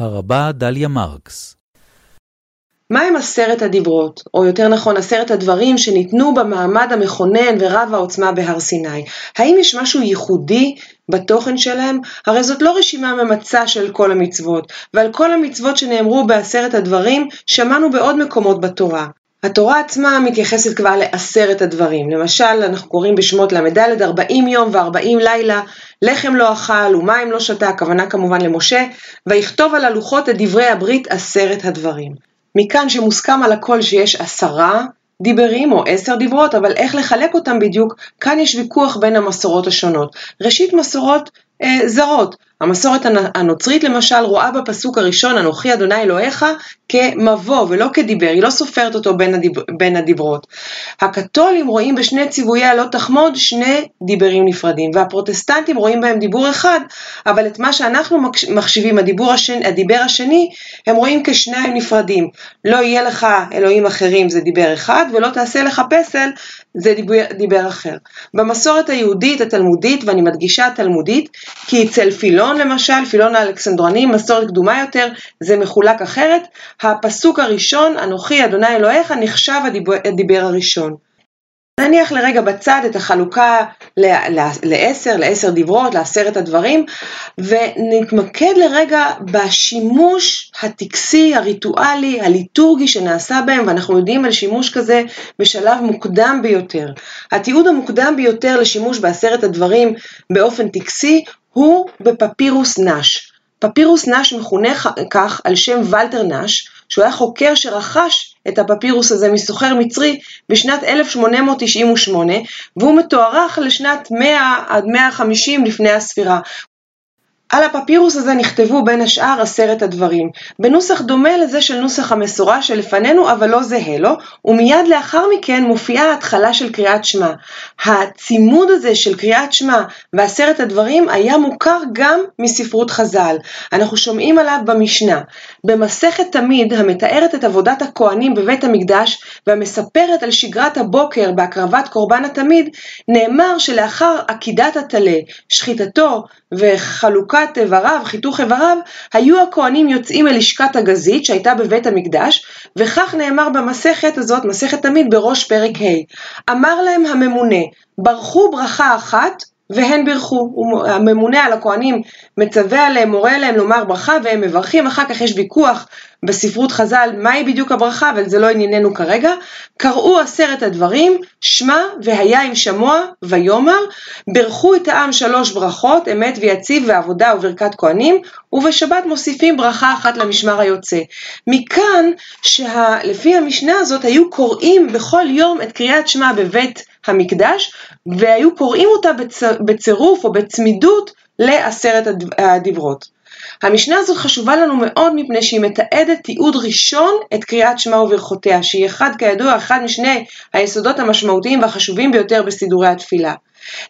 הרבה דליה מרקס מהם עשרת הדיברות, או יותר נכון עשרת הדברים שניתנו במעמד המכונן ורב העוצמה בהר סיני? האם יש משהו ייחודי בתוכן שלהם? הרי זאת לא רשימה ממצה של כל המצוות, ועל כל המצוות שנאמרו בעשרת הדברים שמענו בעוד מקומות בתורה. התורה עצמה מתייחסת כבר לעשרת הדברים. למשל, אנחנו קוראים בשמות ל"ד 40 יום ו-40 לילה, לחם לא אכל ומים לא שתה, הכוונה כמובן למשה, ויכתוב על הלוחות את דברי הברית עשרת הדברים. מכאן שמוסכם על הכל שיש עשרה דיברים או עשר דיברות, אבל איך לחלק אותם בדיוק, כאן יש ויכוח בין המסורות השונות. ראשית מסורות אה, זרות. המסורת הנוצרית למשל רואה בפסוק הראשון, אנוכי אדוני אלוהיך, כמבוא ולא כדיבר, היא לא סופרת אותו בין, הדיב, בין הדיברות. הקתולים רואים בשני ציוויי הלא תחמוד שני דיברים נפרדים, והפרוטסטנטים רואים בהם דיבור אחד, אבל את מה שאנחנו מחשיבים הדיבור השני, הדיבר השני, הם רואים כשניים נפרדים. לא יהיה לך אלוהים אחרים זה דיבר אחד, ולא תעשה לך פסל זה דיבר, דיבר אחר. במסורת היהודית התלמודית, ואני מדגישה התלמודית, כי אצל פילון למשל, פילון האלכסנדרני, מסורת קדומה יותר, זה מחולק אחרת. הפסוק הראשון, אנוכי אדוני אלוהיך, נחשב הדיבר, הדיבר הראשון. נניח לרגע בצד את החלוקה לעשר, לעשר דברות, לעשרת הדברים, ונתמקד לרגע בשימוש הטקסי, הריטואלי, הליטורגי שנעשה בהם, ואנחנו יודעים על שימוש כזה בשלב מוקדם ביותר. התיעוד המוקדם ביותר לשימוש בעשרת הדברים באופן טקסי הוא בפפירוס נש. פפירוס נש מכונה כך על שם ולטר נש, שהוא היה חוקר שרכש את הפפירוס הזה מסוחר מצרי בשנת 1898, והוא מתוארך לשנת 100 עד 150 לפני הספירה. על הפפירוס הזה נכתבו בין השאר עשרת הדברים, בנוסח דומה לזה של נוסח המסורה שלפנינו אבל לא זהה לו, ומיד לאחר מכן מופיעה ההתחלה של קריאת שמע. הצימוד הזה של קריאת שמע ועשרת הדברים היה מוכר גם מספרות חז"ל. אנחנו שומעים עליו במשנה. במסכת תמיד המתארת את עבודת הכהנים בבית המקדש והמספרת על שגרת הבוקר בהקרבת קורבן התמיד, נאמר שלאחר עקידת הטלה, שחיטתו וחלוקת חלוקת איבריו, חיתוך איבריו, היו הכהנים יוצאים אל לשכת הגזית שהייתה בבית המקדש, וכך נאמר במסכת הזאת, מסכת תמיד בראש פרק ה'. אמר להם הממונה, ברכו ברכה אחת והן בירכו. הממונה על הכהנים מצווה עליהם, מורה עליהם לומר ברכה והם מברכים, אחר כך יש ויכוח בספרות חז"ל מהי בדיוק הברכה, אבל זה לא ענייננו כרגע. קראו עשרת הדברים, שמע והיה עם שמוע ויאמר, ברכו את העם שלוש ברכות, אמת ויציב ועבודה וברכת כהנים, ובשבת מוסיפים ברכה אחת למשמר היוצא. מכאן שלפי המשנה הזאת היו קוראים בכל יום את קריאת שמע בבית המקדש, והיו קוראים אותה בצירוף או בצמידות לעשרת הדיברות. המשנה הזאת חשובה לנו מאוד מפני שהיא מתעדת תיעוד ראשון את קריאת שמע וברכותיה, שהיא אחד כידוע, אחד משני היסודות המשמעותיים והחשובים ביותר בסידורי התפילה.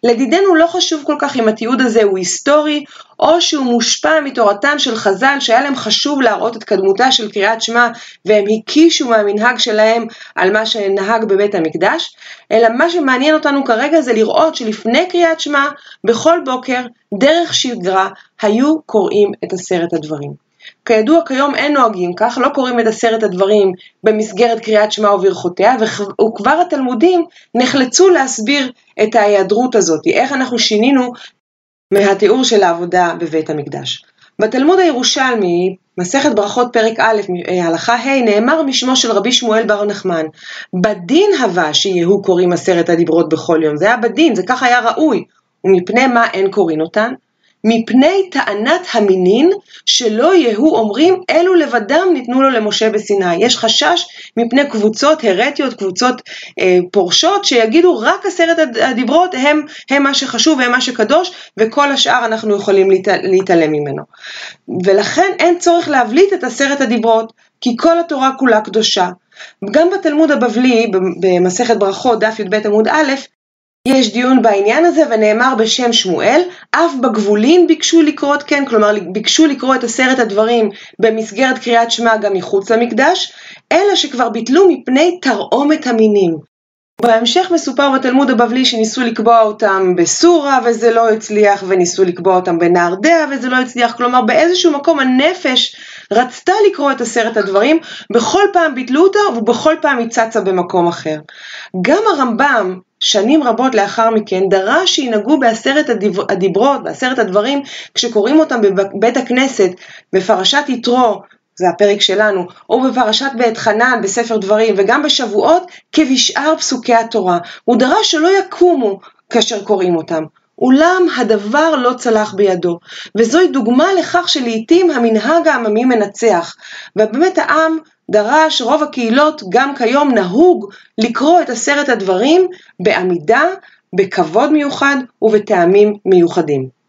לדידנו לא חשוב כל כך אם התיעוד הזה הוא היסטורי, או שהוא מושפע מתורתם של חז"ל שהיה להם חשוב להראות את קדמותה של קריאת שמע והם הקישו מהמנהג שלהם על מה שנהג בבית המקדש, אלא מה שמעניין אותנו כרגע זה לראות שלפני קריאת שמע, בכל בוקר, דרך שגרה, היו קוראים את עשרת הדברים. כידוע כיום אין נוהגים כך, לא קוראים את עשרת הדברים במסגרת קריאת שמע וברכותיה, וכבר התלמודים נחלצו להסביר את ההיעדרות הזאת, איך אנחנו שינינו מהתיאור של העבודה בבית המקדש. בתלמוד הירושלמי, מסכת ברכות פרק א', הלכה ה', נאמר משמו של רבי שמואל בר נחמן, בדין הווה שיהיו קוראים עשרת הדיברות בכל יום, זה היה בדין, זה כך היה ראוי, ומפני מה אין קוראים אותן? מפני טענת המינין שלא יהיו אומרים אלו לבדם ניתנו לו למשה בסיני. יש חשש מפני קבוצות הרטיות, קבוצות אה, פורשות, שיגידו רק עשרת הדיברות הם, הם מה שחשוב והם מה שקדוש, וכל השאר אנחנו יכולים להת, להתעלם ממנו. ולכן אין צורך להבליט את עשרת הדיברות, כי כל התורה כולה קדושה. גם בתלמוד הבבלי, במסכת ברכות, דף י"ב עמוד א', יש דיון בעניין הזה ונאמר בשם שמואל, אף בגבולין ביקשו לקרות כן, כלומר ביקשו לקרוא את עשרת הדברים במסגרת קריאת שמע גם מחוץ למקדש, אלא שכבר ביטלו מפני תרעומת המינים. בהמשך מסופר בתלמוד הבבלי שניסו לקבוע אותם בסורה וזה לא הצליח, וניסו לקבוע אותם בנהרדע וזה לא הצליח, כלומר באיזשהו מקום הנפש רצתה לקרוא את עשרת הדברים, בכל פעם ביטלו אותה ובכל פעם היא צצה במקום אחר. גם הרמב"ם, שנים רבות לאחר מכן, דרש שינהגו בעשרת הדיברות, בעשרת הדברים, כשקוראים אותם בבית הכנסת, בפרשת יתרו, זה הפרק שלנו, או בפרשת בית חנן בספר דברים, וגם בשבועות, כבשאר פסוקי התורה. הוא דרש שלא יקומו כאשר קוראים אותם. אולם הדבר לא צלח בידו, וזוהי דוגמה לכך שלעיתים המנהג העממי מנצח, ובאמת העם דרש, רוב הקהילות גם כיום נהוג לקרוא את עשרת הדברים בעמידה, בכבוד מיוחד ובטעמים מיוחדים.